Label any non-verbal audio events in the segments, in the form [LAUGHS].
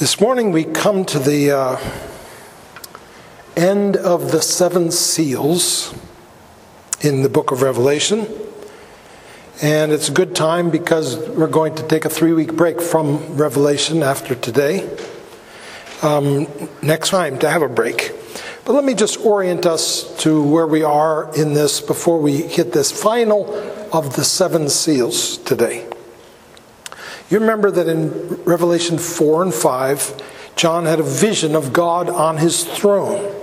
This morning we come to the uh, end of the seven seals in the book of Revelation. And it's a good time because we're going to take a three week break from Revelation after today. Um, next time to have a break. But let me just orient us to where we are in this before we hit this final of the seven seals today. You remember that in Revelation 4 and 5, John had a vision of God on his throne.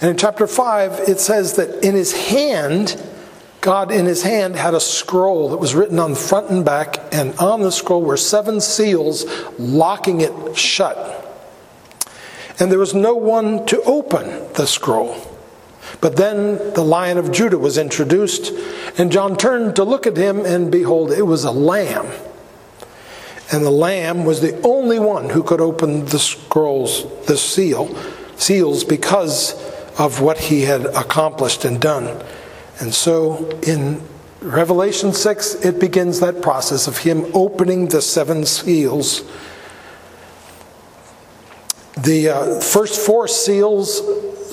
And in chapter 5, it says that in his hand, God in his hand had a scroll that was written on front and back, and on the scroll were seven seals locking it shut. And there was no one to open the scroll. But then the lion of Judah was introduced, and John turned to look at him, and behold, it was a lamb. And the lamb was the only one who could open the scrolls, the seal, seals, because of what he had accomplished and done. And so in Revelation 6, it begins that process of him opening the seven seals. The uh, first four seals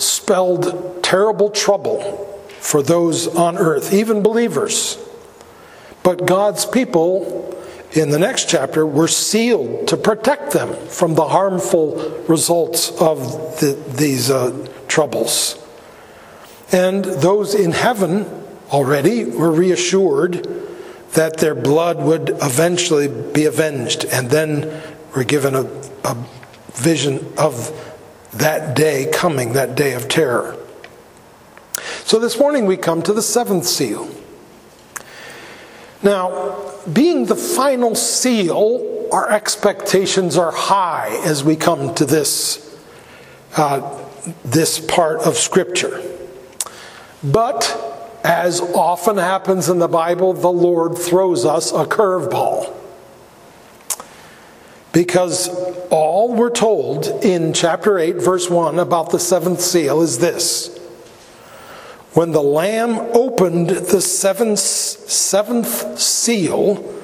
spelled terrible trouble for those on earth, even believers. But God's people in the next chapter were sealed to protect them from the harmful results of the, these uh, troubles. And those in heaven already were reassured that their blood would eventually be avenged, and then were given a, a vision of that day coming, that day of terror. So this morning we come to the seventh seal. Now, being the final seal, our expectations are high as we come to this, uh, this part of Scripture. But, as often happens in the Bible, the Lord throws us a curveball. Because all we're told in chapter 8, verse 1 about the seventh seal is this when the Lamb opened the seventh, seventh seal,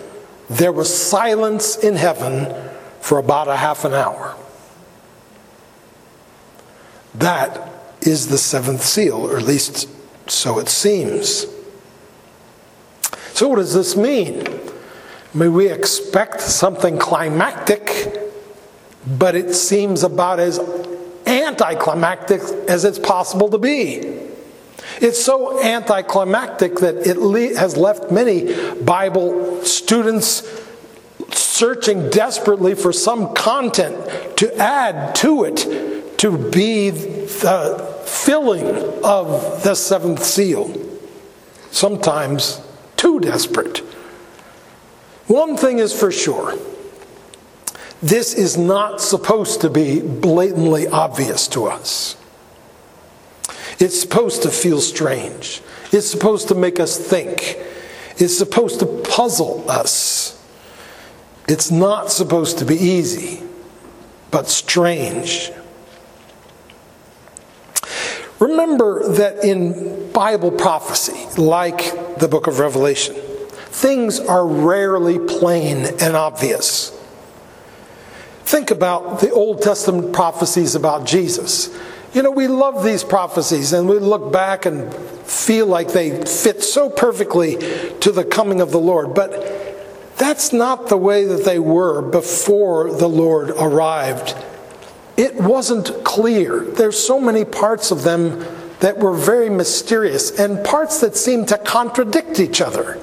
there was silence in heaven for about a half an hour. That is the seventh seal, or at least so it seems. So, what does this mean? I mean, we expect something climactic, but it seems about as anticlimactic as it's possible to be. It's so anticlimactic that it has left many Bible students searching desperately for some content to add to it to be the filling of the seventh seal. Sometimes too desperate. One thing is for sure this is not supposed to be blatantly obvious to us. It's supposed to feel strange. It's supposed to make us think. It's supposed to puzzle us. It's not supposed to be easy, but strange. Remember that in Bible prophecy, like the book of Revelation, things are rarely plain and obvious. Think about the Old Testament prophecies about Jesus. You know, we love these prophecies and we look back and feel like they fit so perfectly to the coming of the Lord. But that's not the way that they were before the Lord arrived. It wasn't clear. There's so many parts of them that were very mysterious and parts that seemed to contradict each other.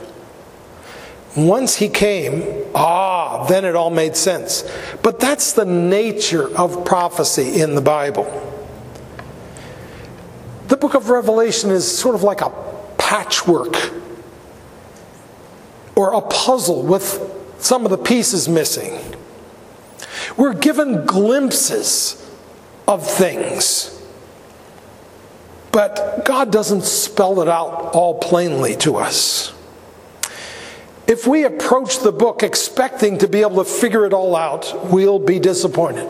Once he came, ah, then it all made sense. But that's the nature of prophecy in the Bible. The book of Revelation is sort of like a patchwork or a puzzle with some of the pieces missing. We're given glimpses of things, but God doesn't spell it out all plainly to us. If we approach the book expecting to be able to figure it all out, we'll be disappointed.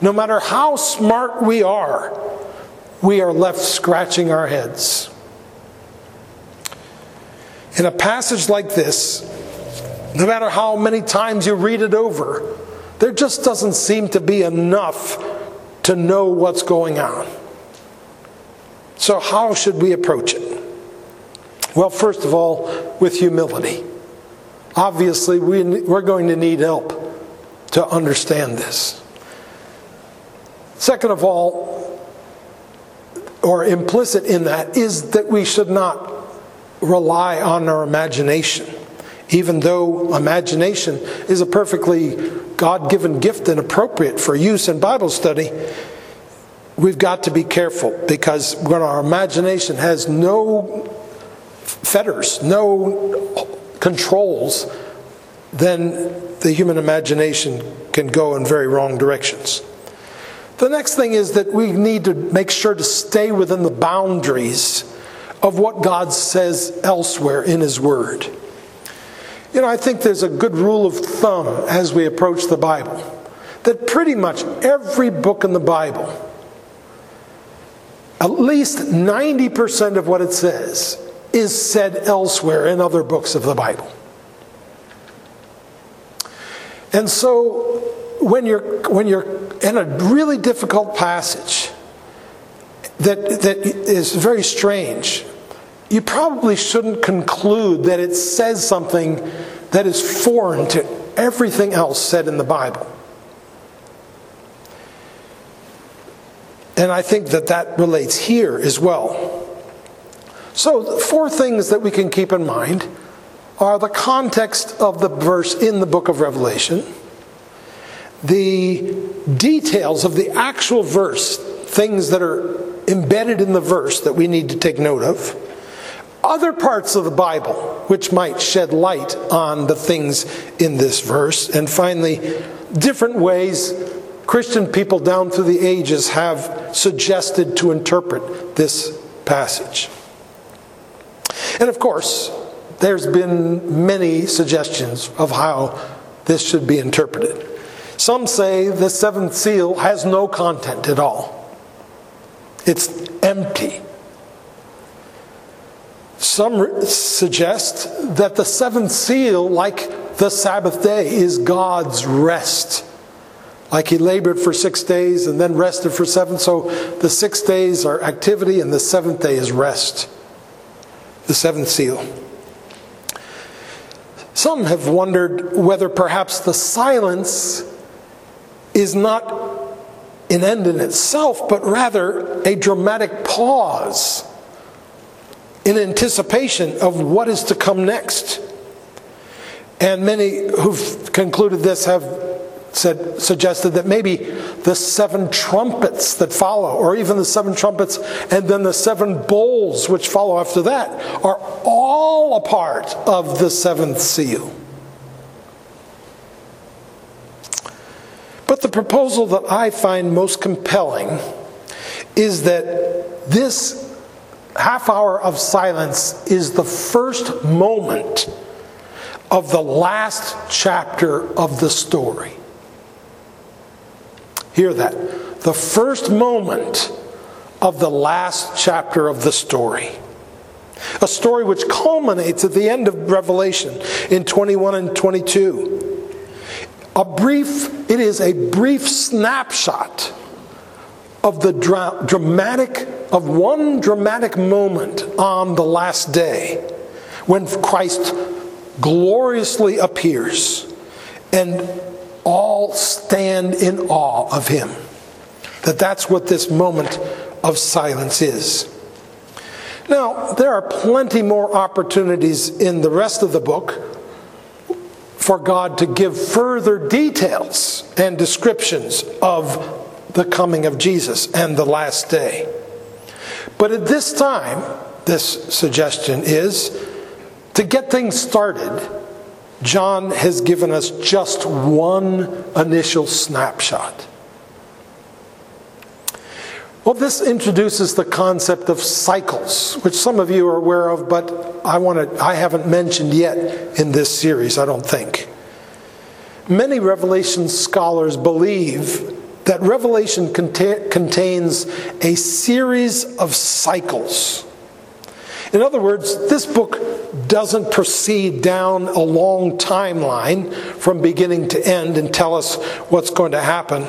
No matter how smart we are, we are left scratching our heads. In a passage like this, no matter how many times you read it over, there just doesn't seem to be enough to know what's going on. So, how should we approach it? Well, first of all, with humility. Obviously, we, we're going to need help to understand this. Second of all, or implicit in that, is that we should not rely on our imagination. Even though imagination is a perfectly God given gift and appropriate for use in Bible study, we've got to be careful because when our imagination has no fetters, no controls, then the human imagination can go in very wrong directions. The next thing is that we need to make sure to stay within the boundaries of what God says elsewhere in His Word. You know, I think there's a good rule of thumb as we approach the Bible that pretty much every book in the Bible, at least 90% of what it says, is said elsewhere in other books of the Bible. And so when you're, when you're in a really difficult passage that, that is very strange, you probably shouldn't conclude that it says something that is foreign to everything else said in the Bible. And I think that that relates here as well. So, four things that we can keep in mind are the context of the verse in the book of Revelation, the details of the actual verse, things that are embedded in the verse that we need to take note of other parts of the Bible which might shed light on the things in this verse. And finally, different ways Christian people down through the ages have suggested to interpret this passage. And of course, there's been many suggestions of how this should be interpreted. Some say the seventh seal has no content at all, it's empty. Some suggest that the seventh seal, like the Sabbath day, is God's rest. Like he labored for six days and then rested for seven. So the six days are activity and the seventh day is rest. The seventh seal. Some have wondered whether perhaps the silence is not an end in itself, but rather a dramatic pause in anticipation of what is to come next. And many who've concluded this have said, suggested that maybe the seven trumpets that follow, or even the seven trumpets and then the seven bowls which follow after that, are all a part of the seventh seal. But the proposal that I find most compelling is that this half hour of silence is the first moment of the last chapter of the story. Hear that. The first moment of the last chapter of the story. A story which culminates at the end of Revelation in 21 and 22. A brief, it is a brief snapshot of the dra- dramatic of one dramatic moment on the last day when Christ gloriously appears and all stand in awe of him that that's what this moment of silence is. Now there are plenty more opportunities in the rest of the book for God to give further details and descriptions of the coming of Jesus and the last day. But at this time, this suggestion is to get things started, John has given us just one initial snapshot. Well, this introduces the concept of cycles, which some of you are aware of, but I, want to, I haven't mentioned yet in this series, I don't think. Many Revelation scholars believe that Revelation contains a series of cycles. In other words, this book doesn't proceed down a long timeline from beginning to end and tell us what's going to happen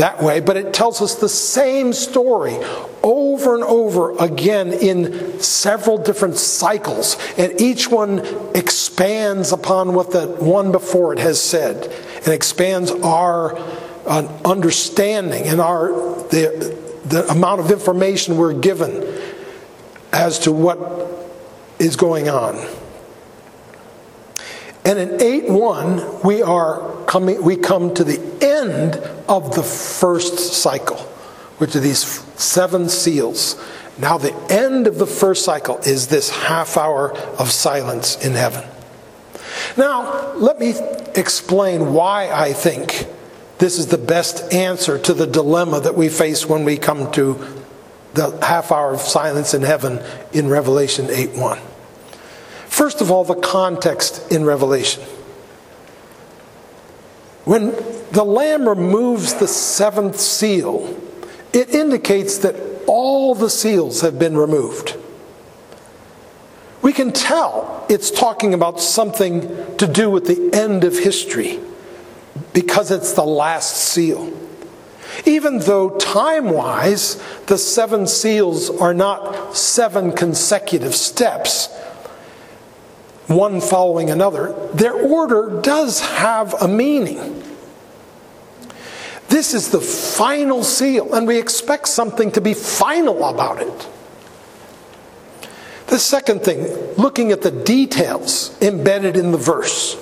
that way, but it tells us the same story over and over again in several different cycles, and each one expands upon what the one before it has said and expands our uh, understanding and our the, the amount of information we're given as to what is going on. And in 8 1, we are coming we come to the end of the first cycle, which are these seven seals. Now the end of the first cycle is this half hour of silence in heaven. Now, let me explain why I think this is the best answer to the dilemma that we face when we come to the half hour of silence in heaven in Revelation 8 1. First of all, the context in Revelation. When the Lamb removes the seventh seal, it indicates that all the seals have been removed. We can tell it's talking about something to do with the end of history because it's the last seal. Even though time wise, the seven seals are not seven consecutive steps, one following another, their order does have a meaning. This is the final seal, and we expect something to be final about it. The second thing, looking at the details embedded in the verse.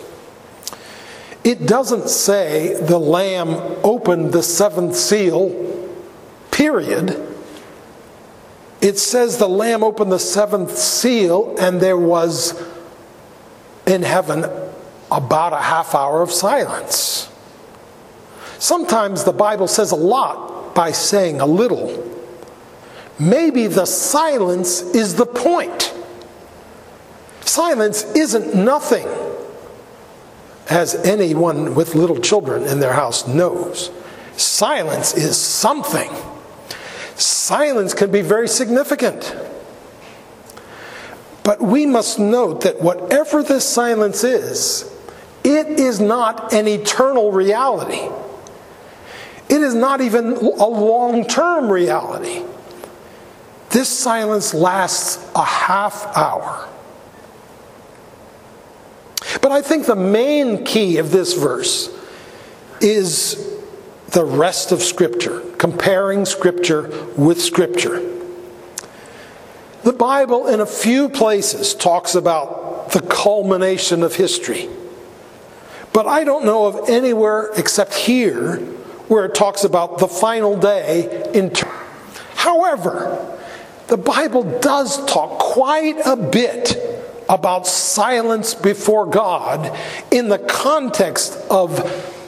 It doesn't say the Lamb opened the seventh seal, period. It says the Lamb opened the seventh seal, and there was in heaven about a half hour of silence. Sometimes the Bible says a lot by saying a little. Maybe the silence is the point. Silence isn't nothing as anyone with little children in their house knows. Silence is something. Silence can be very significant. But we must note that whatever this silence is, it is not an eternal reality. It is not even a long term reality. This silence lasts a half hour. But I think the main key of this verse is the rest of Scripture, comparing Scripture with Scripture. The Bible, in a few places, talks about the culmination of history. But I don't know of anywhere except here where it talks about the final day in However, the Bible does talk quite a bit about silence before God in the context of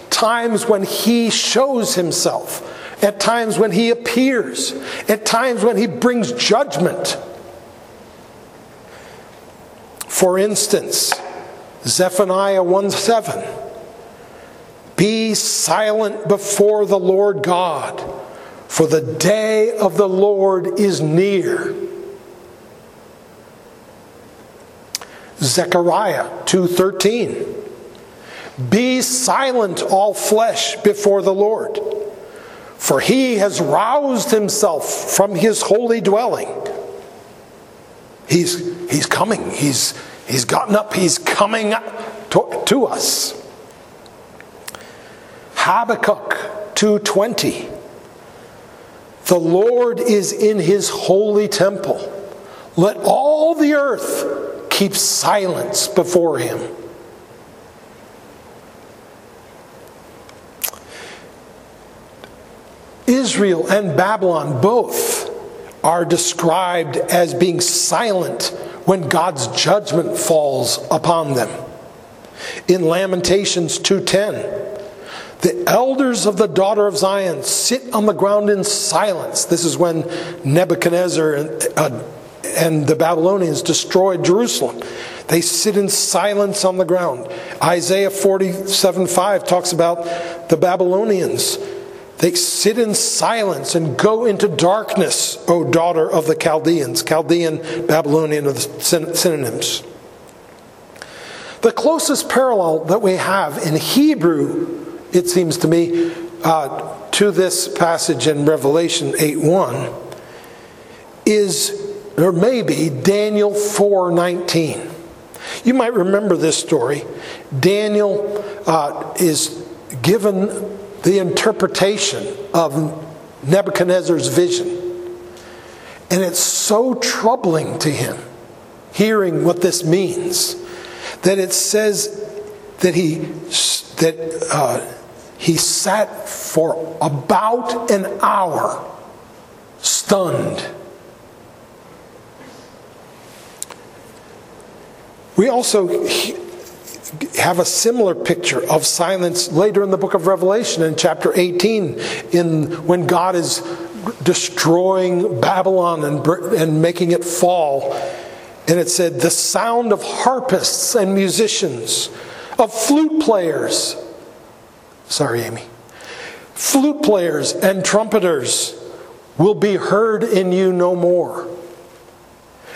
times when He shows Himself, at times when He appears, at times when He brings judgment. For instance, Zephaniah 1 7. Be silent before the Lord God, for the day of the Lord is near. Zechariah 2:13 Be silent all flesh before the Lord for he has roused himself from his holy dwelling he's he's coming. He's he's gotten up. He's coming to, to us. Habakkuk 2:20 The Lord is in his holy temple. Let all the earth keep silence before him. Israel and Babylon both are described as being silent when God's judgment falls upon them. In Lamentations 2:10, the elders of the daughter of Zion sit on the ground in silence. This is when Nebuchadnezzar uh, and the Babylonians destroyed Jerusalem. They sit in silence on the ground. Isaiah 47 5 talks about the Babylonians. They sit in silence and go into darkness, O daughter of the Chaldeans. Chaldean, Babylonian are the synonyms. The closest parallel that we have in Hebrew, it seems to me, uh, to this passage in Revelation 8 1 is, or maybe, Daniel 4 19. You might remember this story. Daniel uh, is given the interpretation of Nebuchadnezzar's vision. And it's so troubling to him hearing what this means that it says that he that uh, he sat for about an hour stunned we also have a similar picture of silence later in the book of revelation in chapter 18 in when god is destroying babylon and, and making it fall. And it said the sound of harpists and musicians of flute players sorry amy flute players and trumpeters will be heard in you no more.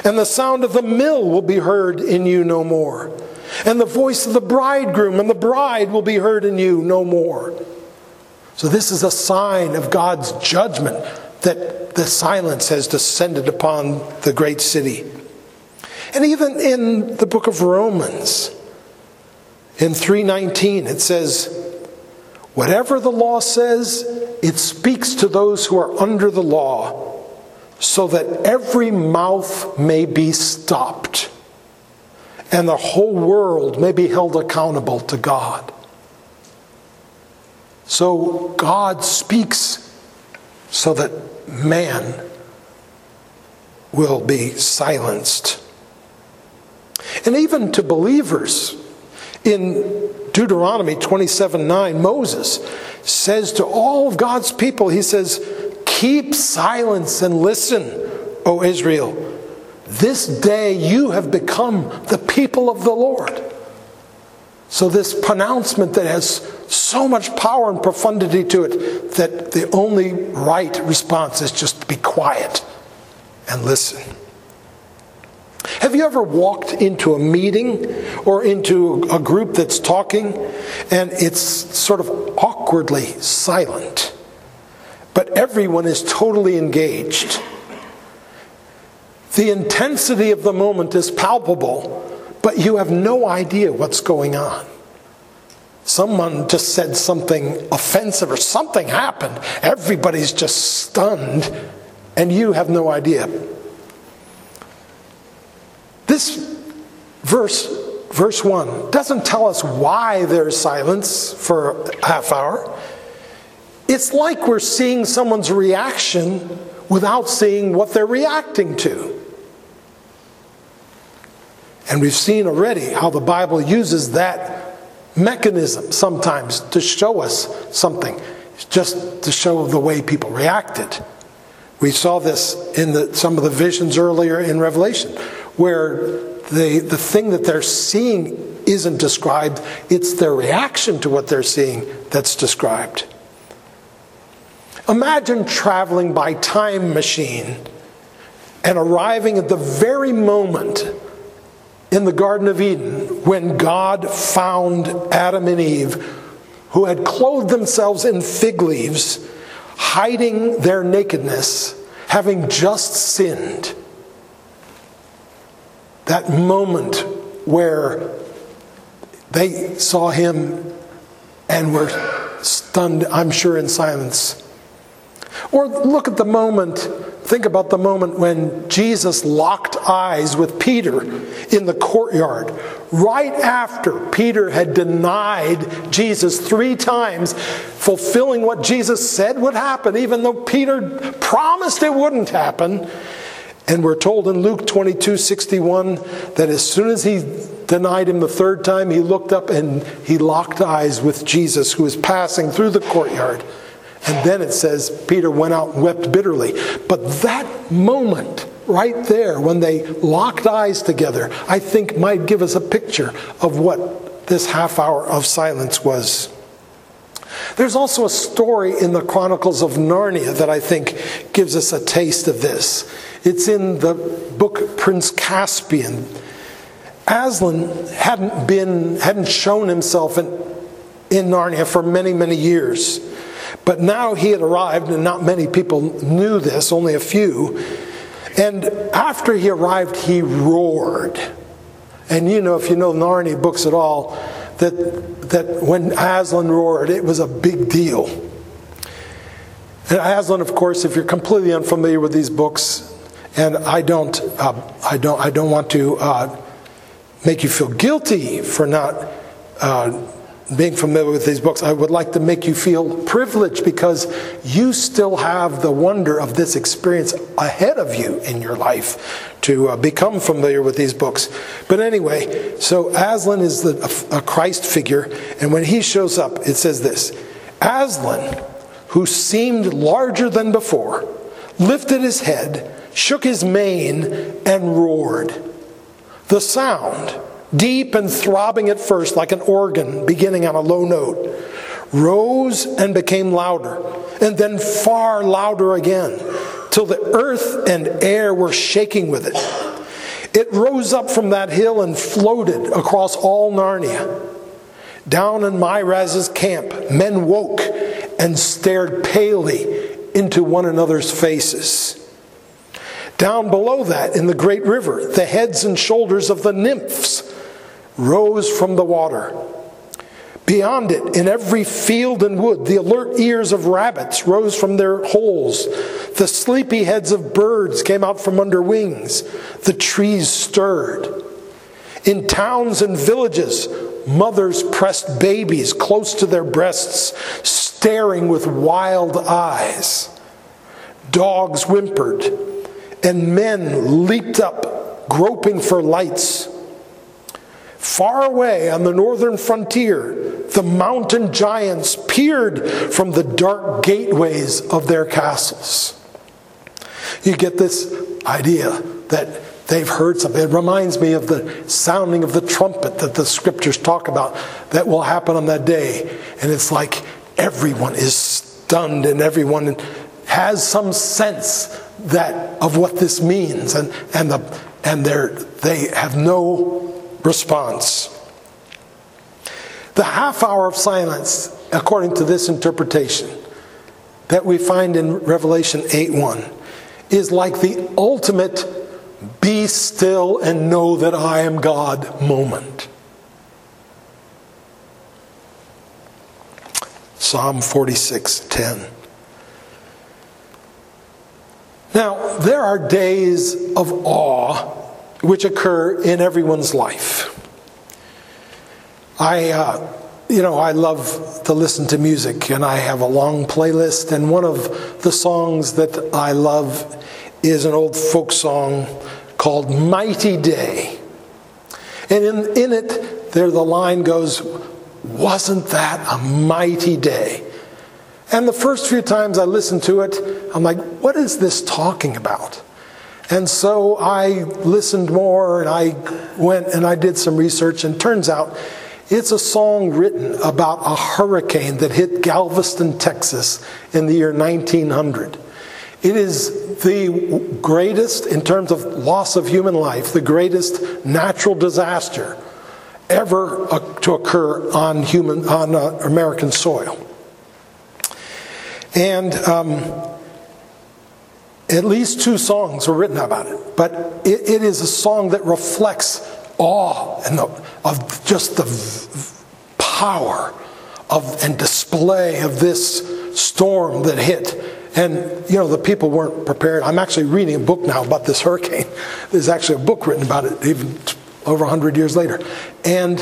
And the sound of the mill will be heard in you no more and the voice of the bridegroom and the bride will be heard in you no more. So, this is a sign of God's judgment that the silence has descended upon the great city. And even in the book of Romans, in 319, it says, Whatever the law says, it speaks to those who are under the law, so that every mouth may be stopped and the whole world may be held accountable to God. So God speaks so that man will be silenced. And even to believers, in Deuteronomy 27 9, Moses says to all of God's people, He says, Keep silence and listen, O Israel this day you have become the people of the Lord. So, this pronouncement that has so much power and profundity to it that the only right response is just to be quiet and listen. Have you ever walked into a meeting or into a group that's talking and it's sort of awkwardly silent, but everyone is totally engaged? The intensity of the moment is palpable, but you have no idea what's going on. Someone just said something offensive or something happened. Everybody's just stunned, and you have no idea. This verse, verse 1, doesn't tell us why there's silence for a half hour. It's like we're seeing someone's reaction without seeing what they're reacting to. And we've seen already how the Bible uses that mechanism sometimes to show us something, just to show the way people reacted. We saw this in the, some of the visions earlier in Revelation, where the, the thing that they're seeing isn't described, it's their reaction to what they're seeing that's described. Imagine traveling by time machine and arriving at the very moment in the Garden of Eden when God found Adam and Eve, who had clothed themselves in fig leaves, hiding their nakedness, having just sinned. That moment where they saw him and were stunned, I'm sure, in silence. Or look at the moment Think about the moment when Jesus locked eyes with Peter in the courtyard, right after Peter had denied Jesus three times, fulfilling what Jesus said would happen, even though Peter promised it wouldn't happen. And we're told in Luke 22 61 that as soon as he denied him the third time, he looked up and he locked eyes with Jesus, who was passing through the courtyard. And then it says Peter went out and wept bitterly. But that moment right there, when they locked eyes together, I think might give us a picture of what this half hour of silence was. There's also a story in the Chronicles of Narnia that I think gives us a taste of this. It's in the book Prince Caspian. Aslan hadn't been hadn't shown himself in, in Narnia for many, many years. But now he had arrived, and not many people knew this, only a few. And after he arrived, he roared. And you know, if you know Narnia books at all, that, that when Aslan roared, it was a big deal. And Aslan, of course, if you're completely unfamiliar with these books, and I don't, uh, I don't, I don't want to uh, make you feel guilty for not uh, being familiar with these books, I would like to make you feel privileged because you still have the wonder of this experience ahead of you in your life to uh, become familiar with these books. But anyway, so Aslan is the, a, a Christ figure, and when he shows up, it says this Aslan, who seemed larger than before, lifted his head, shook his mane, and roared. The sound, deep and throbbing at first like an organ beginning on a low note, rose and became louder, and then far louder again, till the earth and air were shaking with it. It rose up from that hill and floated across all Narnia. Down in Miraz's camp, men woke and stared palely into one another's faces. Down below that, in the great river, the heads and shoulders of the nymphs rose from the water. Beyond it, in every field and wood, the alert ears of rabbits rose from their holes. The sleepy heads of birds came out from under wings. The trees stirred. In towns and villages, mothers pressed babies close to their breasts, staring with wild eyes. Dogs whimpered, and men leaped up, groping for lights. Far away on the northern frontier, the mountain giants peered from the dark gateways of their castles. You get this idea that they've heard something. It reminds me of the sounding of the trumpet that the scriptures talk about that will happen on that day. And it's like everyone is stunned and everyone has some sense that of what this means and, and, the, and they have no response. The half hour of silence, according to this interpretation that we find in Revelation 8 1, is like the ultimate be still and know that I am God moment. Psalm 46 10. Now, there are days of awe which occur in everyone's life. I, uh, you know, I love to listen to music, and I have a long playlist. And one of the songs that I love is an old folk song called Mighty Day. And in, in it, there the line goes, Wasn't that a mighty day? And the first few times I listened to it, I'm like, What is this talking about? And so I listened more and I went and I did some research, and turns out it's a song written about a hurricane that hit Galveston, Texas in the year 1900. It is the greatest, in terms of loss of human life, the greatest natural disaster ever to occur on human on uh, American soil. And um, at least two songs were written about it, but it, it is a song that reflects awe and the, of just the power of and display of this storm that hit. And you know the people weren't prepared. I'm actually reading a book now about this hurricane. There's actually a book written about it, even over 100 years later. And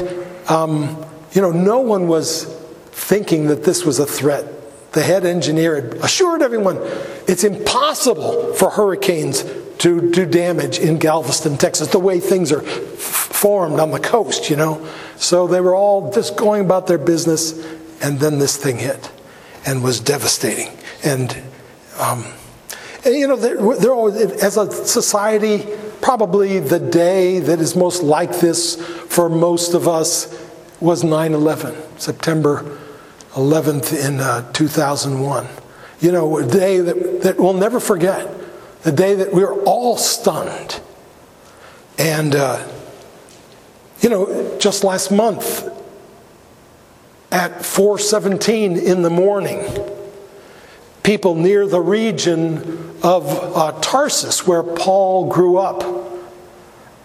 um, you know, no one was thinking that this was a threat the head engineer had assured everyone it's impossible for hurricanes to do damage in Galveston, Texas, the way things are f- formed on the coast, you know. So they were all just going about their business, and then this thing hit and was devastating. And, um, and you know, they're, they're always, as a society, probably the day that is most like this for most of us was 9 11, September 11th in uh, 2001. You know, a day that, that we'll never forget, the day that we were all stunned. And, uh, you know, just last month at 4:17 in the morning, people near the region of uh, Tarsus, where Paul grew up,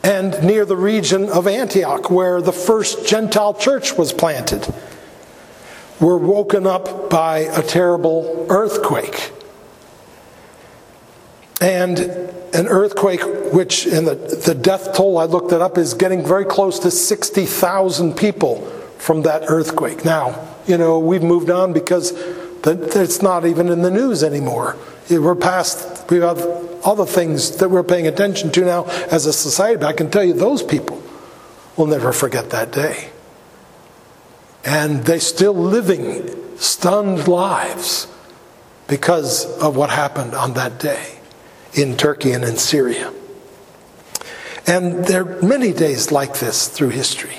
and near the region of Antioch, where the first Gentile church was planted, were woken up by a terrible earthquake. And an earthquake, which in the, the death toll, I looked it up, is getting very close to 60,000 people from that earthquake. Now, you know, we've moved on because it's not even in the news anymore. We're past, we have other things that we're paying attention to now as a society, but I can tell you those people will never forget that day. And they're still living stunned lives because of what happened on that day in Turkey and in Syria. And there are many days like this through history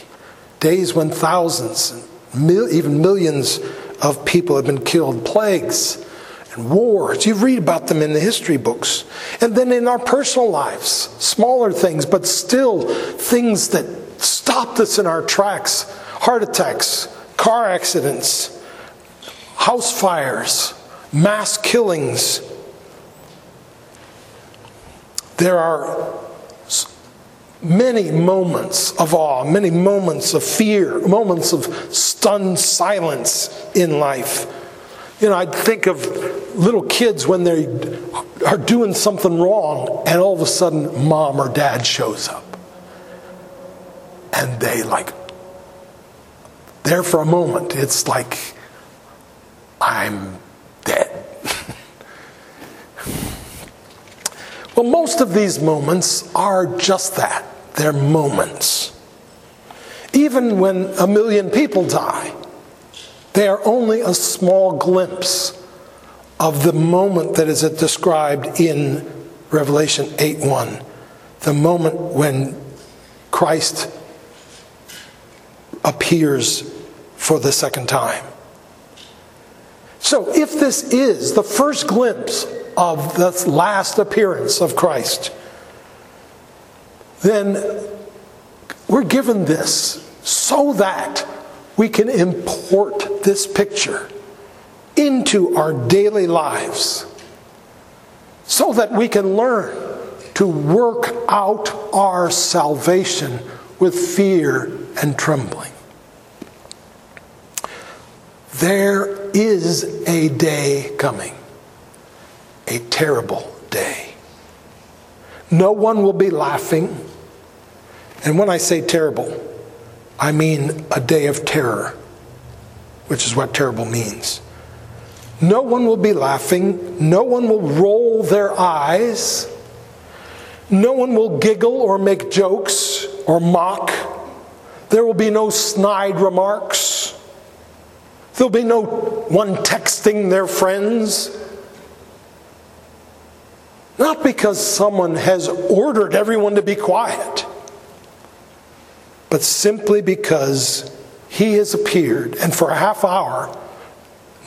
days when thousands, even millions of people have been killed, plagues and wars. You read about them in the history books. And then in our personal lives, smaller things, but still things that stopped us in our tracks heart attacks, car accidents, house fires, mass killings. There are many moments of awe, many moments of fear, moments of stunned silence in life. You know, I think of little kids when they are doing something wrong, and all of a sudden, mom or dad shows up. And they, like, there for a moment, it's like, I'm dead. [LAUGHS] well, most of these moments are just that they're moments. Even when a million people die, they are only a small glimpse of the moment that is described in Revelation 8 1, the moment when Christ appears for the second time. So, if this is the first glimpse of the last appearance of Christ, then we're given this so that we can import this picture into our daily lives so that we can learn to work out our salvation with fear and trembling. There is a day coming, a terrible day. No one will be laughing. And when I say terrible, I mean a day of terror, which is what terrible means. No one will be laughing. No one will roll their eyes. No one will giggle or make jokes or mock. There will be no snide remarks. There'll be no one texting their friends. Not because someone has ordered everyone to be quiet but simply because he has appeared, and for a half hour,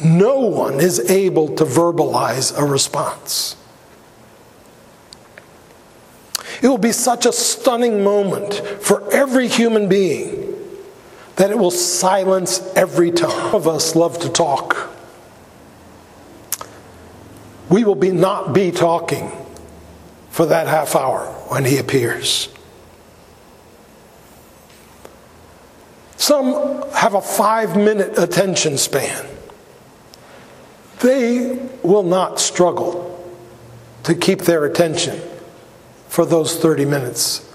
no one is able to verbalize a response. It will be such a stunning moment for every human being that it will silence every tongue. Of us love to talk. We will be not be talking for that half hour when he appears. Some have a five minute attention span. They will not struggle to keep their attention for those 30 minutes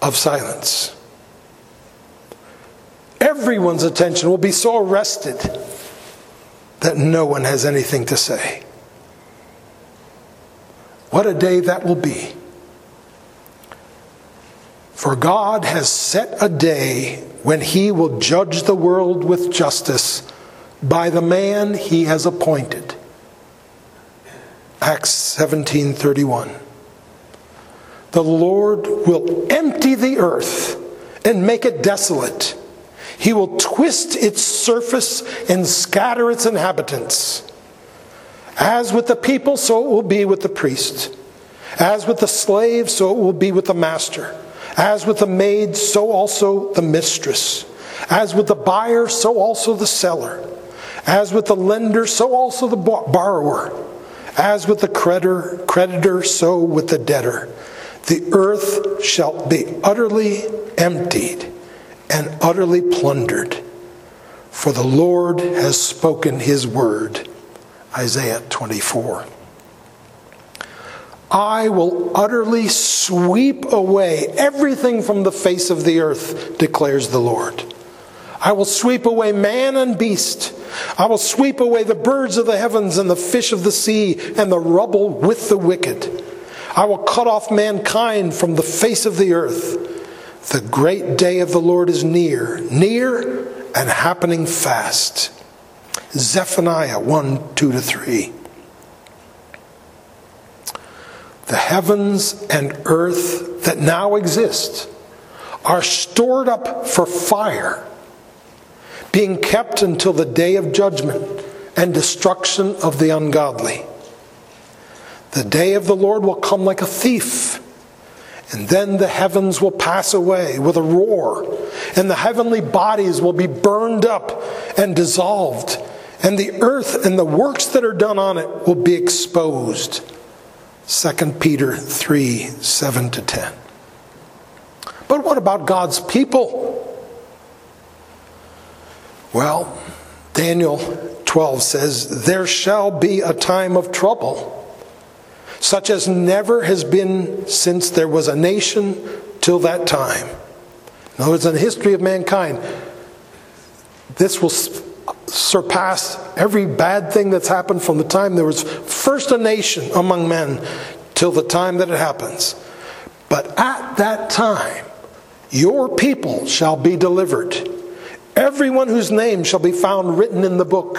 of silence. Everyone's attention will be so arrested that no one has anything to say. What a day that will be. For God has set a day when he will judge the world with justice by the man he has appointed. Acts 17:31. The Lord will empty the earth and make it desolate. He will twist its surface and scatter its inhabitants. As with the people, so it will be with the priest. As with the slave, so it will be with the master. As with the maid, so also the mistress. As with the buyer, so also the seller. As with the lender, so also the borrower. As with the creditor, creditor, so with the debtor. The earth shall be utterly emptied and utterly plundered, for the Lord has spoken his word. Isaiah 24. I will utterly sweep away everything from the face of the earth, declares the Lord. I will sweep away man and beast. I will sweep away the birds of the heavens and the fish of the sea and the rubble with the wicked. I will cut off mankind from the face of the earth. The great day of the Lord is near, near and happening fast. Zephaniah 1 2 to 3. The heavens and earth that now exist are stored up for fire, being kept until the day of judgment and destruction of the ungodly. The day of the Lord will come like a thief. And then the heavens will pass away with a roar, and the heavenly bodies will be burned up and dissolved, and the earth and the works that are done on it will be exposed. 2 Peter 3 7 to 10. But what about God's people? Well, Daniel 12 says, There shall be a time of trouble such as never has been since there was a nation till that time. In other words, in the history of mankind, this will surpass every bad thing that's happened from the time there was first a nation among men till the time that it happens. But at that time, your people shall be delivered. Everyone whose name shall be found written in the book.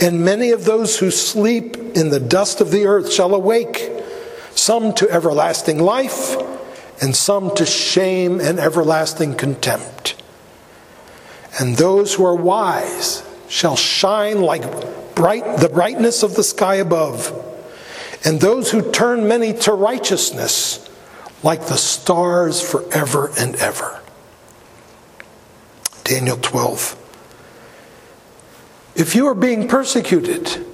And many of those who sleep in the dust of the earth shall awake, some to everlasting life, and some to shame and everlasting contempt. And those who are wise shall shine like bright, the brightness of the sky above, and those who turn many to righteousness like the stars forever and ever. Daniel 12. If you are being persecuted,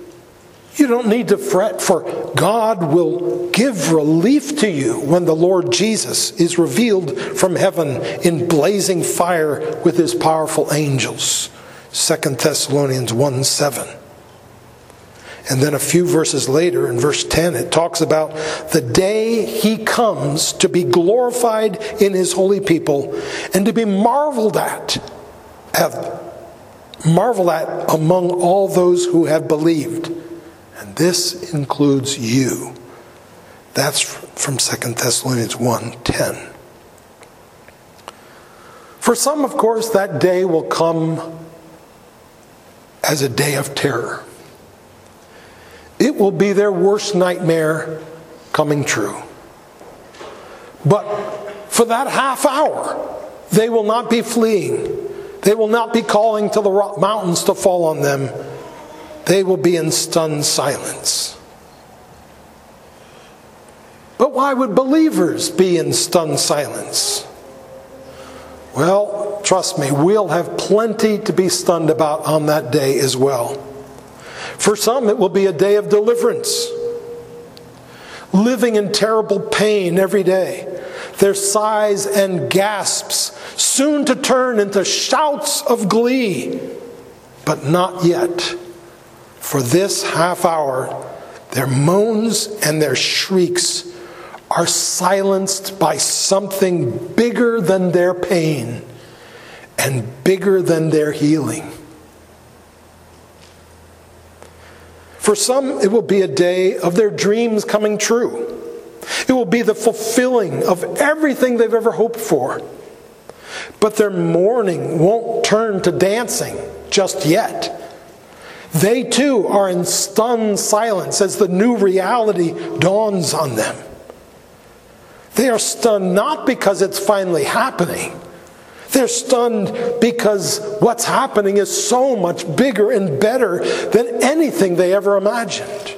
you don't need to fret, for God will give relief to you when the Lord Jesus is revealed from heaven in blazing fire with his powerful angels. 2 Thessalonians 1 7. And then a few verses later, in verse 10, it talks about the day he comes to be glorified in his holy people and to be marveled at marvel at among all those who have believed. And this includes you. That's from 2 Thessalonians 1:10. For some, of course, that day will come as a day of terror. It will be their worst nightmare coming true. But for that half hour, they will not be fleeing. They will not be calling to the mountains to fall on them. They will be in stunned silence. But why would believers be in stunned silence? Well, trust me, we'll have plenty to be stunned about on that day as well. For some, it will be a day of deliverance, living in terrible pain every day their sighs and gasps, soon to turn into shouts of glee. But not yet. For this half hour, their moans and their shrieks are silenced by something bigger than their pain and bigger than their healing. For some, it will be a day of their dreams coming true. It will be the fulfilling of everything they've ever hoped for. But their mourning won't turn to dancing just yet. They too are in stunned silence as the new reality dawns on them. They are stunned not because it's finally happening, They're stunned because what's happening is so much bigger and better than anything they ever imagined.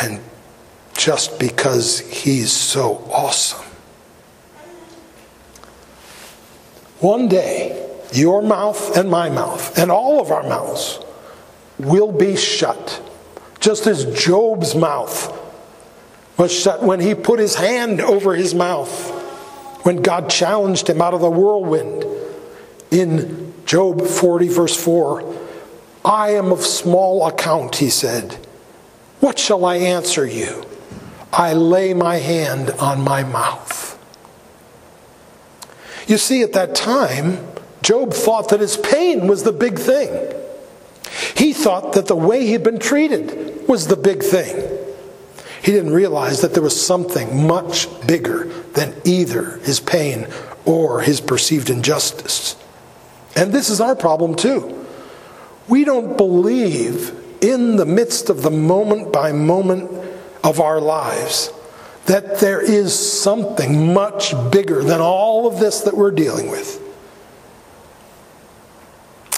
And just because he's so awesome. One day, your mouth and my mouth, and all of our mouths, will be shut. Just as Job's mouth was shut when he put his hand over his mouth, when God challenged him out of the whirlwind. In Job 40, verse 4, I am of small account, he said. What shall I answer you? I lay my hand on my mouth. You see, at that time, Job thought that his pain was the big thing. He thought that the way he'd been treated was the big thing. He didn't realize that there was something much bigger than either his pain or his perceived injustice. And this is our problem too. We don't believe in the midst of the moment by moment of our lives that there is something much bigger than all of this that we're dealing with.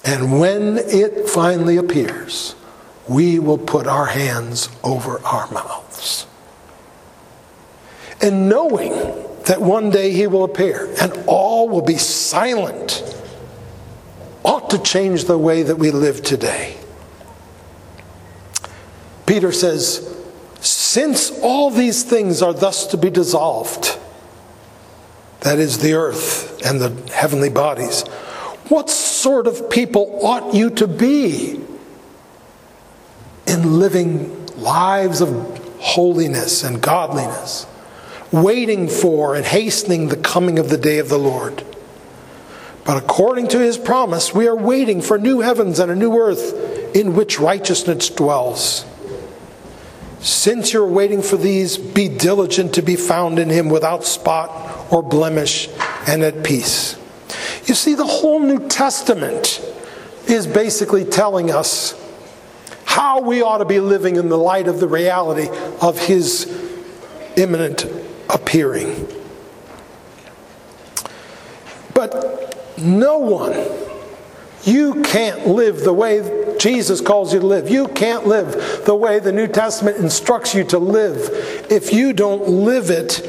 And when it finally appears, we will put our hands over our mouths. And knowing that one day he will appear and all will be silent ought to change the way that we live today. Peter says, Since all these things are thus to be dissolved, that is, the earth and the heavenly bodies, what sort of people ought you to be? in living lives of holiness and godliness, waiting for and hastening the coming of the day of the Lord. But according to his promise, we are waiting for new heavens and a new earth in which righteousness dwells. Since you're waiting for these, be diligent to be found in him without spot or blemish and at peace. You see, the whole New Testament is basically telling us how we ought to be living in the light of the reality of his imminent appearing. But no one, you can't live the way Jesus calls you to live. You can't live the way the New Testament instructs you to live if you don't live it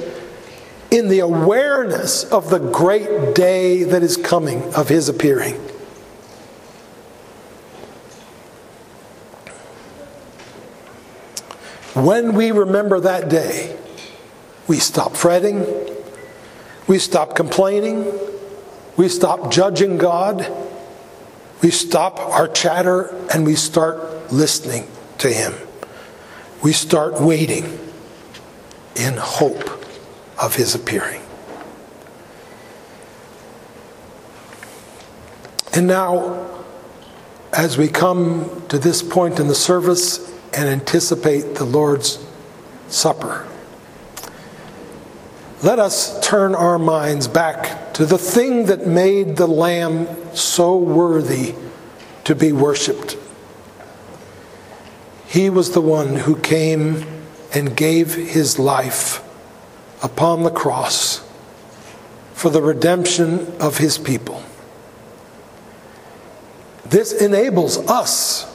in the awareness of the great day that is coming of his appearing. When we remember that day, we stop fretting, we stop complaining, we stop judging God, we stop our chatter, and we start listening to Him. We start waiting in hope of His appearing. And now, as we come to this point in the service, and anticipate the Lord's Supper. Let us turn our minds back to the thing that made the Lamb so worthy to be worshiped. He was the one who came and gave his life upon the cross for the redemption of his people. This enables us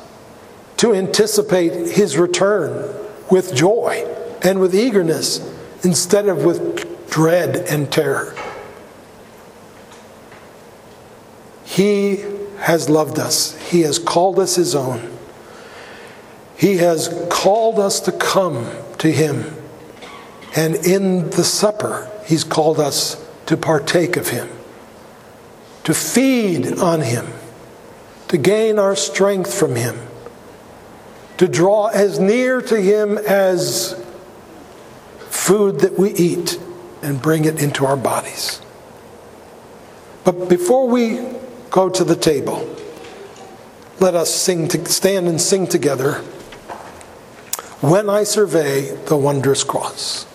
to anticipate his return with joy and with eagerness instead of with dread and terror. He has loved us, He has called us His own. He has called us to come to Him. And in the supper, He's called us to partake of Him, to feed on Him, to gain our strength from Him to draw as near to Him as food that we eat and bring it into our bodies. But before we go to the table, let us sing to, stand and sing together when I survey the wondrous cross.